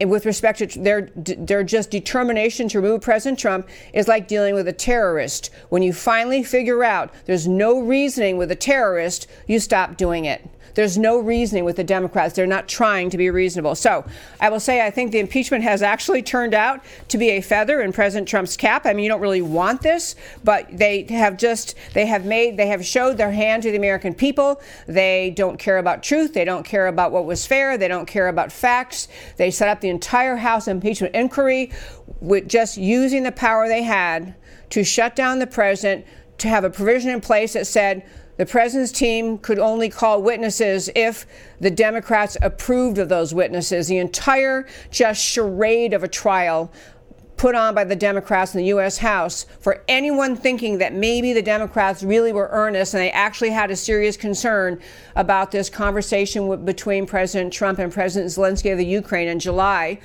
with respect to their their just determination to remove President Trump is like dealing with a terrorist. When you finally figure out there's no reasoning with a terrorist, you stop doing it. There's no reasoning with the Democrats. They're not trying to be reasonable. So I will say I think the impeachment has actually turned out to be a feather in President Trump's cap. I mean, you don't really want this, but they have just they have made they have showed their hand to the American people. They don't care about truth. They don't care about what was fair. They don't care about facts. They set up the entire House impeachment inquiry with just using the power they had to shut down the president, to have a provision in place that said the president's team could only call witnesses if the Democrats approved of those witnesses. The entire just charade of a trial put on by the Democrats in the U.S. House for anyone thinking that maybe the Democrats really were earnest and they actually had a serious concern about this conversation between President Trump and President Zelensky of the Ukraine in July.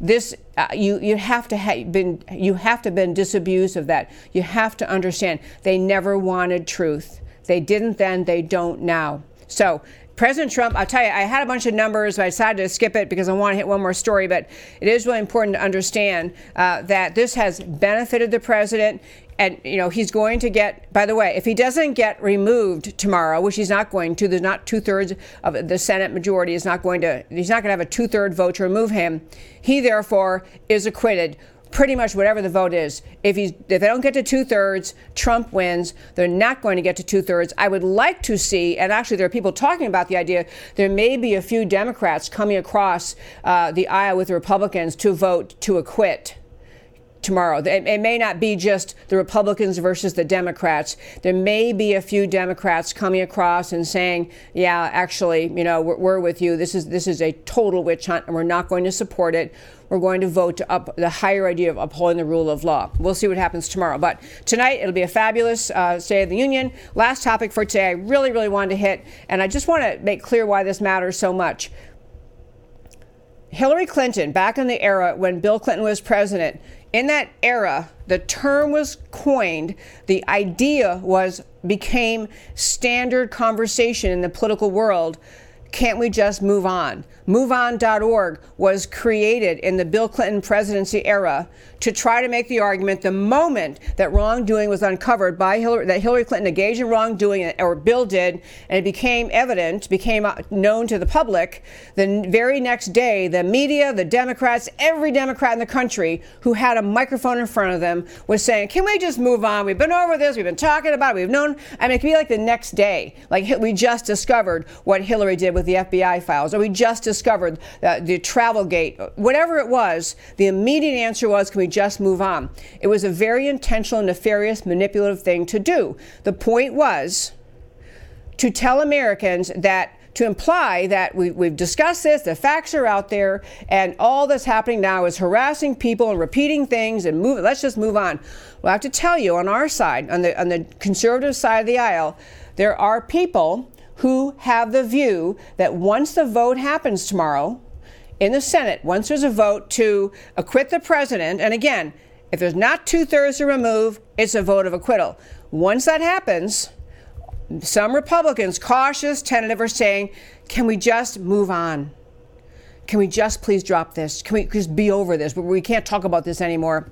This uh, you you have to have been you have to have been disabused of that. You have to understand they never wanted truth. They didn't then. They don't now. So President Trump, I'll tell you, I had a bunch of numbers, but I decided to skip it because I want to hit one more story. But it is really important to understand uh, that this has benefited the president. And, you know, he's going to get, by the way, if he doesn't get removed tomorrow, which he's not going to, there's not two thirds of the Senate majority is not going to, he's not going to have a two third vote to remove him. He, therefore, is acquitted pretty much whatever the vote is. If he's if they don't get to two thirds, Trump wins. They're not going to get to two thirds. I would like to see, and actually there are people talking about the idea there may be a few Democrats coming across uh, the aisle with the Republicans to vote to acquit tomorrow. It, may not be just the Republicans versus the Democrats. There may be a few Democrats coming across and saying, "Yeah, actually, you know, we're, we're with you. This is this is a total witch hunt, and we're not going to support it." We're going to vote to up the higher idea of upholding the rule of law. We'll see what happens tomorrow. But tonight, it'll be a fabulous uh, State of the Union. Last topic for today, I really, really wanted to hit, and I just want to make clear why this matters so much. Hillary Clinton, back in the era when Bill Clinton was president, in that era, the term was coined, the idea was became standard conversation in the political world. Can't we just move on? MoveOn.org was created in the Bill Clinton presidency era to try to make the argument the moment that wrongdoing was uncovered by Hillary, that Hillary Clinton engaged in wrongdoing, or Bill did, and it became evident, became uh, known to the public, the very next day, the media, the Democrats, every Democrat in the country who had a microphone in front of them was saying, Can we just move on? We've been over this, we've been talking about it, we've known. I mean, it could be like the next day, like we just discovered what Hillary did with the FBI files, or we just discovered uh, the travel gate, whatever it was, the immediate answer was, can we just move on? It was a very intentional, nefarious, manipulative thing to do. The point was to tell Americans that to imply that we, have discussed this, the facts are out there, and all that's happening now is harassing people and repeating things and move. Let's just move on. Well, I have to tell you, on our side, on the on the conservative side of the aisle, there are people who have the view that once the vote happens tomorrow in the Senate, once there's a vote to acquit the president, and again, if there's not two thirds to remove, it's a vote of acquittal. Once that happens, some Republicans, cautious, tentative, are saying, can we just move on? Can we just please drop this? Can we just be over this? We can't talk about this anymore.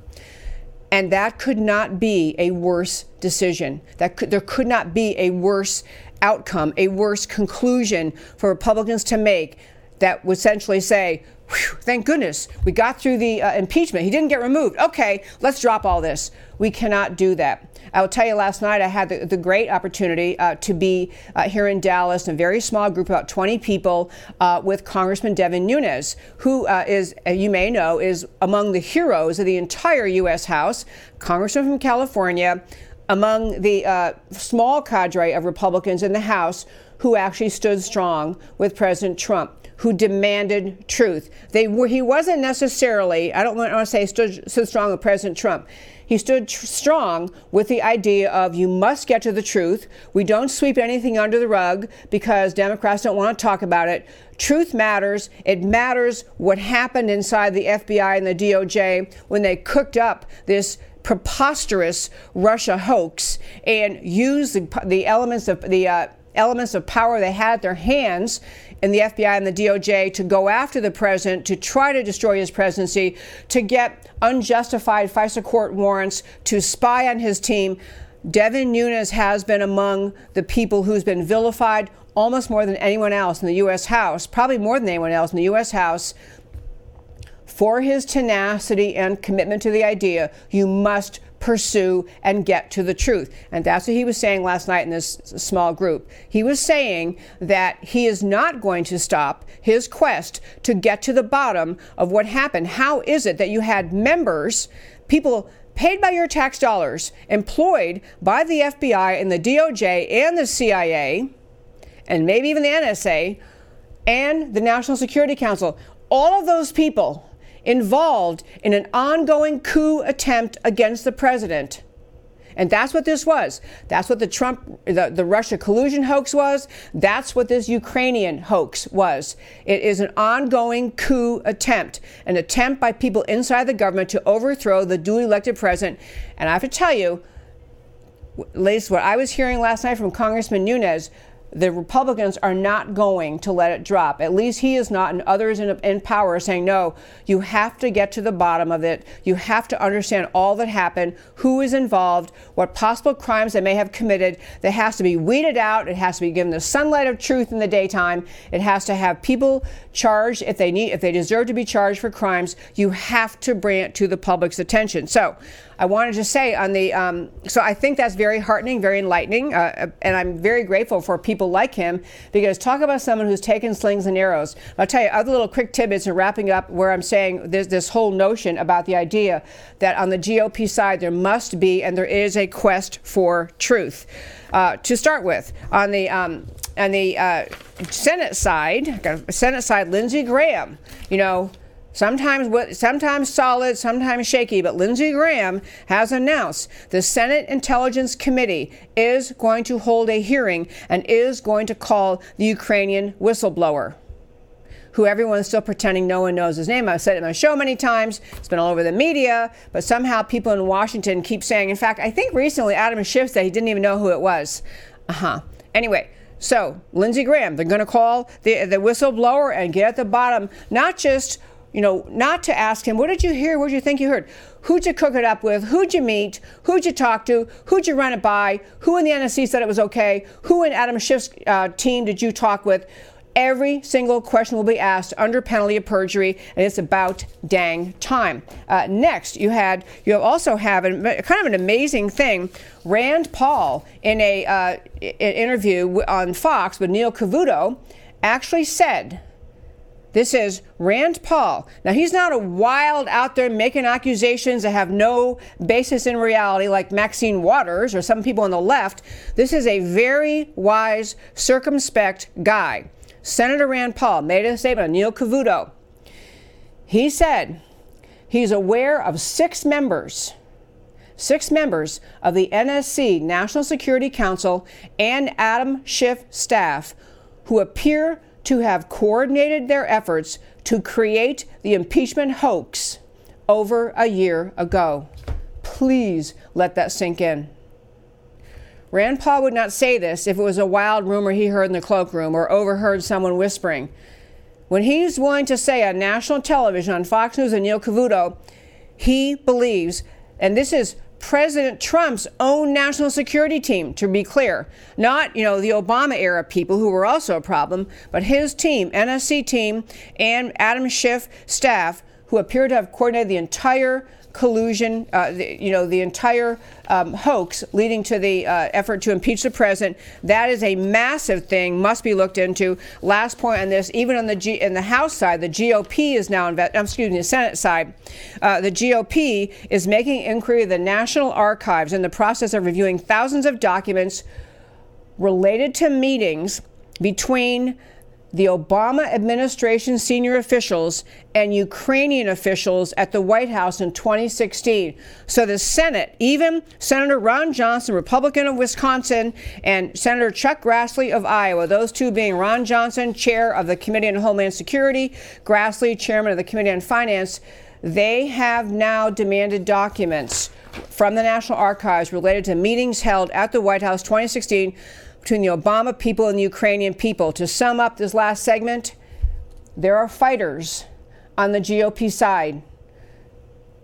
And that could not be a worse decision. That could, there could not be a worse outcome, a worse conclusion for Republicans to make that would essentially say, thank goodness we got through the uh, impeachment. He didn't get removed. Okay, let's drop all this. We cannot do that. I will tell you, last night I had the, the great opportunity uh, to be uh, here in Dallas in a very small group, about 20 people, uh, with Congressman Devin Nunes, who uh, is, you may know, is among the heroes of the entire U.S. House, Congressman from California, among the uh, small cadre of Republicans in the House who actually stood strong with President Trump, who demanded truth. They were, he wasn't necessarily, I don't want to say stood, stood strong with President Trump. He stood tr- strong with the idea of you must get to the truth. We don't sweep anything under the rug because Democrats don't want to talk about it. Truth matters. It matters what happened inside the FBI and the DOJ when they cooked up this preposterous Russia hoax and used the, the elements of the uh, elements of power they had at their hands in the FBI and the DOJ to go after the president, to try to destroy his presidency, to get unjustified FISA court warrants, to spy on his team. Devin Nunes has been among the people who's been vilified almost more than anyone else in the U.S. House, probably more than anyone else in the U.S. House for his tenacity and commitment to the idea, you must pursue and get to the truth. And that's what he was saying last night in this small group. He was saying that he is not going to stop his quest to get to the bottom of what happened. How is it that you had members, people paid by your tax dollars, employed by the FBI and the DOJ and the CIA, and maybe even the NSA and the National Security Council, all of those people involved in an ongoing coup attempt against the president. And that's what this was. That's what the Trump, the, the Russia collusion hoax was. That's what this Ukrainian hoax was. It is an ongoing coup attempt, an attempt by people inside the government to overthrow the duly elected president. And I have to tell you, at least what I was hearing last night from Congressman Nunes, the Republicans are not going to let it drop. At least he is not, and others in, in, power are saying, no, you have to get to the bottom of it. You have to understand all that happened, who is involved, what possible crimes they may have committed. That has to be weeded out. It has to be given the sunlight of truth in the daytime. It has to have people charged if they need, if they deserve to be charged for crimes. You have to bring it to the public's attention. So I wanted to say on the, um, so I think that's very heartening, very enlightening, uh, and I'm very grateful for people like him because talk about someone who's taken slings and arrows. I'll tell you other little quick tidbits and wrapping up where I'm saying there's this whole notion about the idea that on the GOP side there must be and there is a quest for truth. Uh, to start with, on the um, on the uh, Senate side, Senate side, Lindsey Graham, you know sometimes sometimes solid, sometimes shaky, but Lindsey Graham has announced the Senate Intelligence Committee is going to hold a hearing and is going to call the Ukrainian whistleblower. Who everyone's still pretending no one knows his name. I've said it in my show many times. It's been all over the media, but somehow people in Washington keep saying. In fact, I think recently Adam Schiff said he didn't even know who it was. Uh huh. Anyway, so Lindsey Graham, they're going to call the the whistleblower and get at the bottom, not just you know, not to ask him, what did you hear? What did you think you heard? Who'd you cook it up with? Who'd you meet? Who'd you talk to? Who'd you run it by? Who in the NSC said it was okay? Who in Adam Schiff's uh, team did you talk with? Every single question will be asked under penalty of perjury, and it's about dang time. Uh, next, you had you also have a, kind of an amazing thing. Rand Paul, in a uh, an interview on Fox with Neil Cavuto, actually said this is Rand Paul. Now, he's not a wild out there making accusations that have no basis in reality like Maxine Waters or some people on the left. This is a very wise, circumspect guy. Senator Rand Paul made a statement on Neil Cavuto. He said he's aware of six members six members of the NSC, National Security Council, and Adam Schiff staff who appear to have coordinated their efforts to create the impeachment hoax over a year ago. Please let that sink in. Rand Paul would not say this if it was a wild rumor he heard in the cloakroom or overheard someone whispering. When he's willing to say on national television on Fox News and Neil Cavuto, he believes, and this is President Trump's own national security team, to be clear. Not, you know, the Obama era people who were also a problem, but his team, NSC team, and Adam Schiff staff, who appear to have coordinated the entire collusion, uh, the, you know, the entire um, hoax leading to the uh, effort to impeach the president. That is a massive thing, must be looked into. Last point on this, even on the G- in the House side, the GOP is now, inve- um, excuse me, the Senate side, uh, the GOP is making inquiry of the National Archives in the process of reviewing thousands of documents related to meetings between the Obama administration senior officials and Ukrainian officials at the White House in 2016. So the Senate, even Senator Ron Johnson, Republican of Wisconsin, and Senator Chuck Grassley of Iowa, those two being Ron Johnson, chair of the Committee on Homeland Security, Grassley, chairman of the Committee on Finance, they have now demanded documents from the National Archives related to meetings held at the White House 2016 between the Obama people and the Ukrainian people. To sum up this last segment, there are fighters on the GOP side,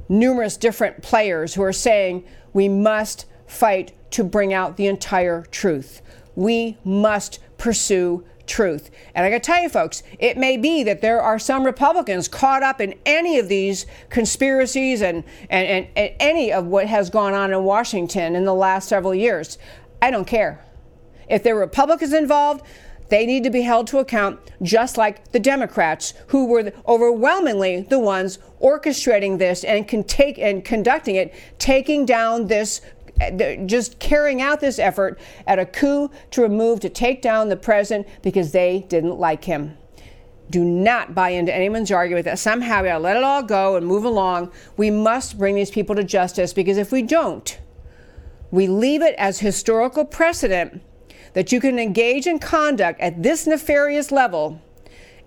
numerous different players who are saying we must fight to bring out the entire truth. We must pursue truth. And I got to tell you, folks, it may be that there are some Republicans caught up in any of these conspiracies and, and, and, and any of what has gone on in Washington in the last several years. I don't care. If there were Republicans involved, they need to be held to account, just like the Democrats, who were overwhelmingly the ones orchestrating this and can take and conducting it, taking down this just carrying out this effort at a coup to remove, to take down the president because they didn't like him. do not buy into anyone's argument that somehow we gotta let it all go and move along. We must bring these people to justice because if we don't, we leave it as historical precedent that you can engage in conduct at this nefarious level.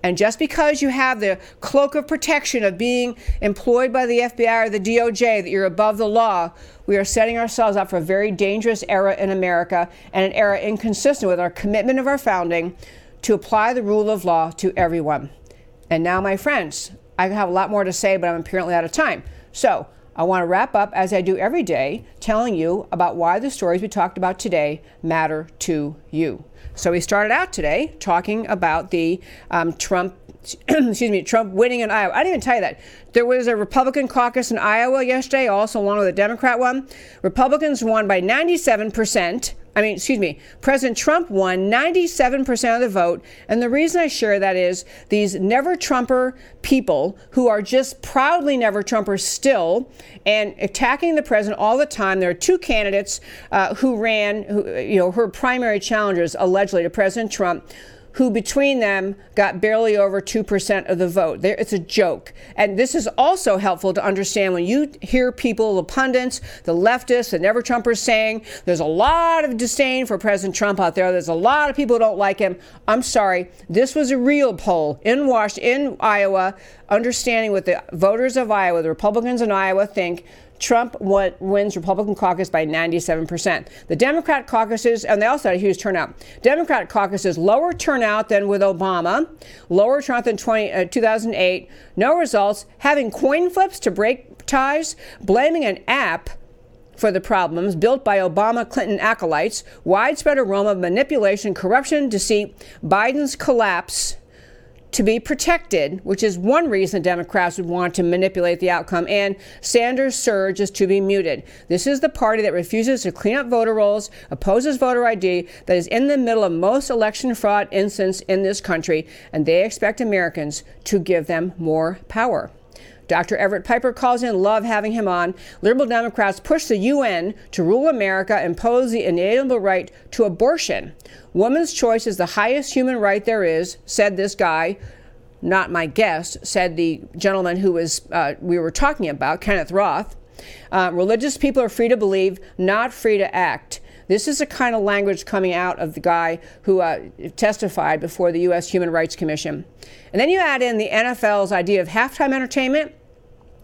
And just because you have the cloak of protection of being employed by the FBI or the DOJ, that you're above the law, we are setting ourselves up for a very dangerous era in America and an era inconsistent with our commitment of our founding to apply the rule of law to everyone. And now, my friends, I have a lot more to say, but I'm apparently out of time. So, I want to wrap up, as I do every day, telling you about why the stories we talked about today matter to you. So, we started out today talking about the um, Trump excuse me, Trump winning in Iowa. I didn't even tell you that. There was a Republican caucus in Iowa yesterday, also along with a Democrat one. Republicans won by 97%. I mean, excuse me, President Trump won 97% of the vote. And the reason I share that is these never Trumper people who are just proudly never Trumpers still and attacking the president all the time. There are two candidates uh, who ran, who, you know, her primary challengers allegedly to President Trump who between them got barely over 2% of the vote. It's a joke. And this is also helpful to understand when you hear people, the pundits, the leftists, the never Trumpers saying there's a lot of disdain for President Trump out there. There's a lot of people who don't like him. I'm sorry. This was a real poll in Washington, in Iowa, understanding what the voters of Iowa, the Republicans in Iowa think Trump wins Republican caucus by 97%. The Democrat caucuses, and they also had a huge turnout. Democrat caucuses lower turnout than with Obama, lower turnout than 20, uh, 2008, no results, having coin flips to break ties, blaming an app for the problems built by Obama Clinton acolytes, widespread aroma of manipulation, corruption, deceit, Biden's collapse to be protected, which is one reason Democrats would want to manipulate the outcome, and Sanders' surge is to be muted. This is the party that refuses to clean up voter rolls, opposes voter ID, that is in the middle of most election fraud incidents in this country, and they expect Americans to give them more power. Dr. Everett Piper calls in, love having him on. Liberal Democrats push the UN to rule America, impose the inalienable right to abortion. Woman's choice is the highest human right there is, said this guy, not my guest, said the gentleman who was uh, we were talking about, Kenneth Roth. Uh, religious people are free to believe, not free to act. This is the kind of language coming out of the guy who uh, testified before the U.S. Human Rights Commission. And then you add in the NFL's idea of halftime entertainment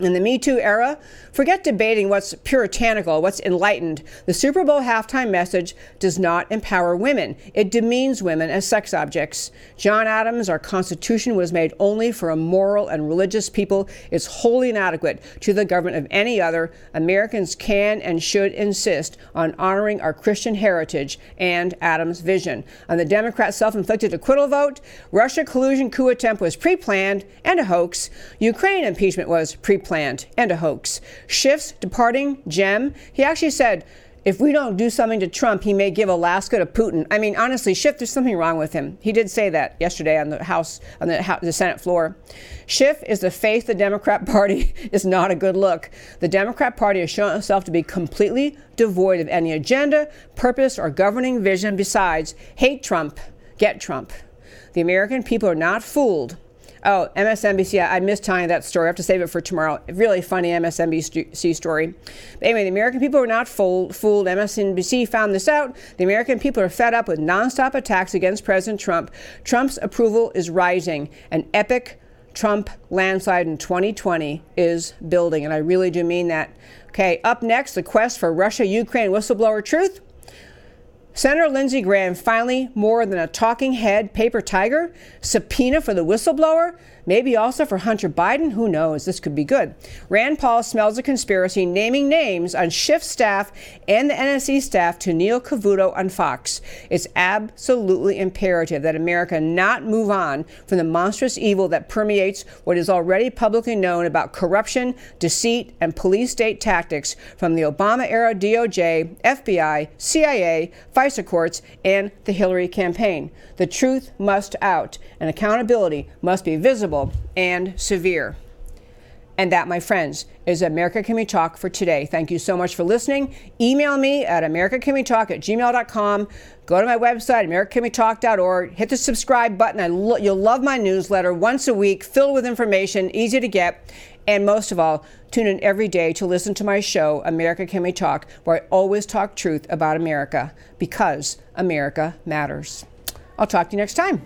in the Me Too era, forget debating what's puritanical, what's enlightened. The Super Bowl halftime message does not empower women, it demeans women as sex objects. John Adams, our Constitution was made only for a moral and religious people. It's wholly inadequate to the government of any other. Americans can and should insist on honoring our Christian heritage and Adams' vision. On the Democrat self inflicted acquittal vote, Russia collusion coup attempt was pre planned and a hoax. Ukraine impeachment was pre planned planned and a hoax. Schiff's departing gem, he actually said, if we don't do something to Trump, he may give Alaska to Putin. I mean, honestly, Schiff, there's something wrong with him. He did say that yesterday on the House, on the, the Senate floor. Schiff is the faith the Democrat Party is not a good look. The Democrat Party has shown itself to be completely devoid of any agenda, purpose, or governing vision besides hate Trump, get Trump. The American people are not fooled Oh, MSNBC. I missed telling that story. I have to save it for tomorrow. Really funny MSNBC story. But anyway, the American people are not fooled. fooled. MSNBC found this out. The American people are fed up with nonstop attacks against President Trump. Trump's approval is rising. An epic Trump landslide in 2020 is building. And I really do mean that. Okay, up next, the quest for Russia Ukraine whistleblower truth. Senator Lindsey Graham finally more than a talking head paper tiger, subpoena for the whistleblower, Maybe also for Hunter Biden. Who knows? This could be good. Rand Paul smells a conspiracy naming names on Schiff staff and the NSC staff to Neil Cavuto on Fox. It's absolutely imperative that America not move on from the monstrous evil that permeates what is already publicly known about corruption, deceit, and police state tactics from the Obama era DOJ, FBI, CIA, FISA courts, and the Hillary campaign. The truth must out, and accountability must be visible and severe. And that, my friends, is America Can We Talk for today. Thank you so much for listening. Email me at americacanwetalk at gmail.com. Go to my website, americacanwetalk.org. Hit the subscribe button. Lo- you'll love my newsletter once a week, filled with information, easy to get. And most of all, tune in every day to listen to my show, America Can We Talk, where I always talk truth about America because America matters. I'll talk to you next time.